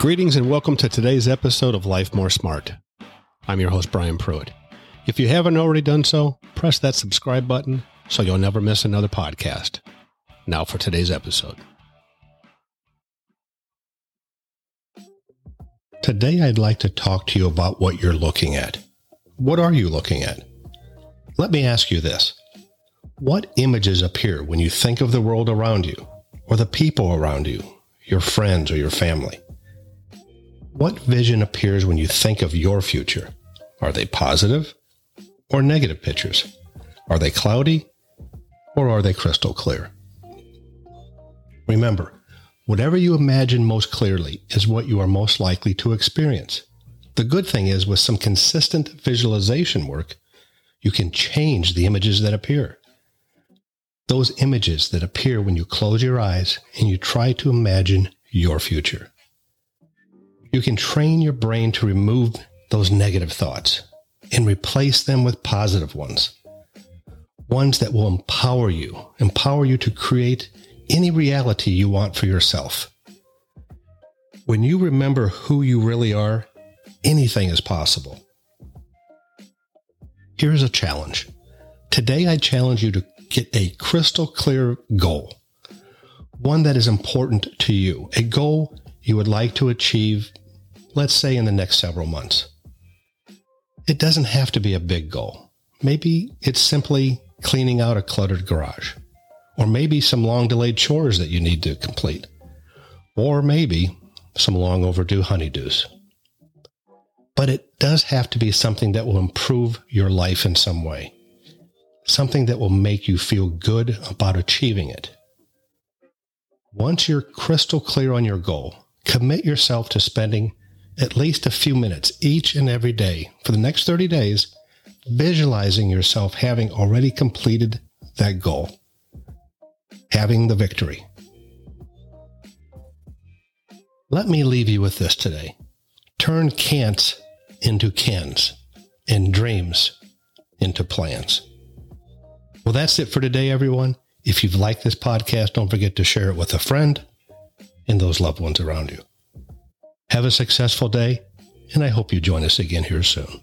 Greetings and welcome to today's episode of Life More Smart. I'm your host, Brian Pruitt. If you haven't already done so, press that subscribe button so you'll never miss another podcast. Now for today's episode. Today, I'd like to talk to you about what you're looking at. What are you looking at? Let me ask you this What images appear when you think of the world around you, or the people around you, your friends, or your family? What vision appears when you think of your future? Are they positive or negative pictures? Are they cloudy or are they crystal clear? Remember, whatever you imagine most clearly is what you are most likely to experience. The good thing is, with some consistent visualization work, you can change the images that appear. Those images that appear when you close your eyes and you try to imagine your future. You can train your brain to remove those negative thoughts and replace them with positive ones. Ones that will empower you, empower you to create any reality you want for yourself. When you remember who you really are, anything is possible. Here's a challenge. Today, I challenge you to get a crystal clear goal, one that is important to you, a goal you would like to achieve, let's say in the next several months. It doesn't have to be a big goal. Maybe it's simply cleaning out a cluttered garage, or maybe some long delayed chores that you need to complete, or maybe some long overdue honeydews. But it does have to be something that will improve your life in some way, something that will make you feel good about achieving it. Once you're crystal clear on your goal, commit yourself to spending at least a few minutes each and every day for the next 30 days, visualizing yourself having already completed that goal, having the victory. Let me leave you with this today. Turn can'ts into cans and dreams into plans. Well, that's it for today, everyone. If you've liked this podcast, don't forget to share it with a friend and those loved ones around you. Have a successful day, and I hope you join us again here soon.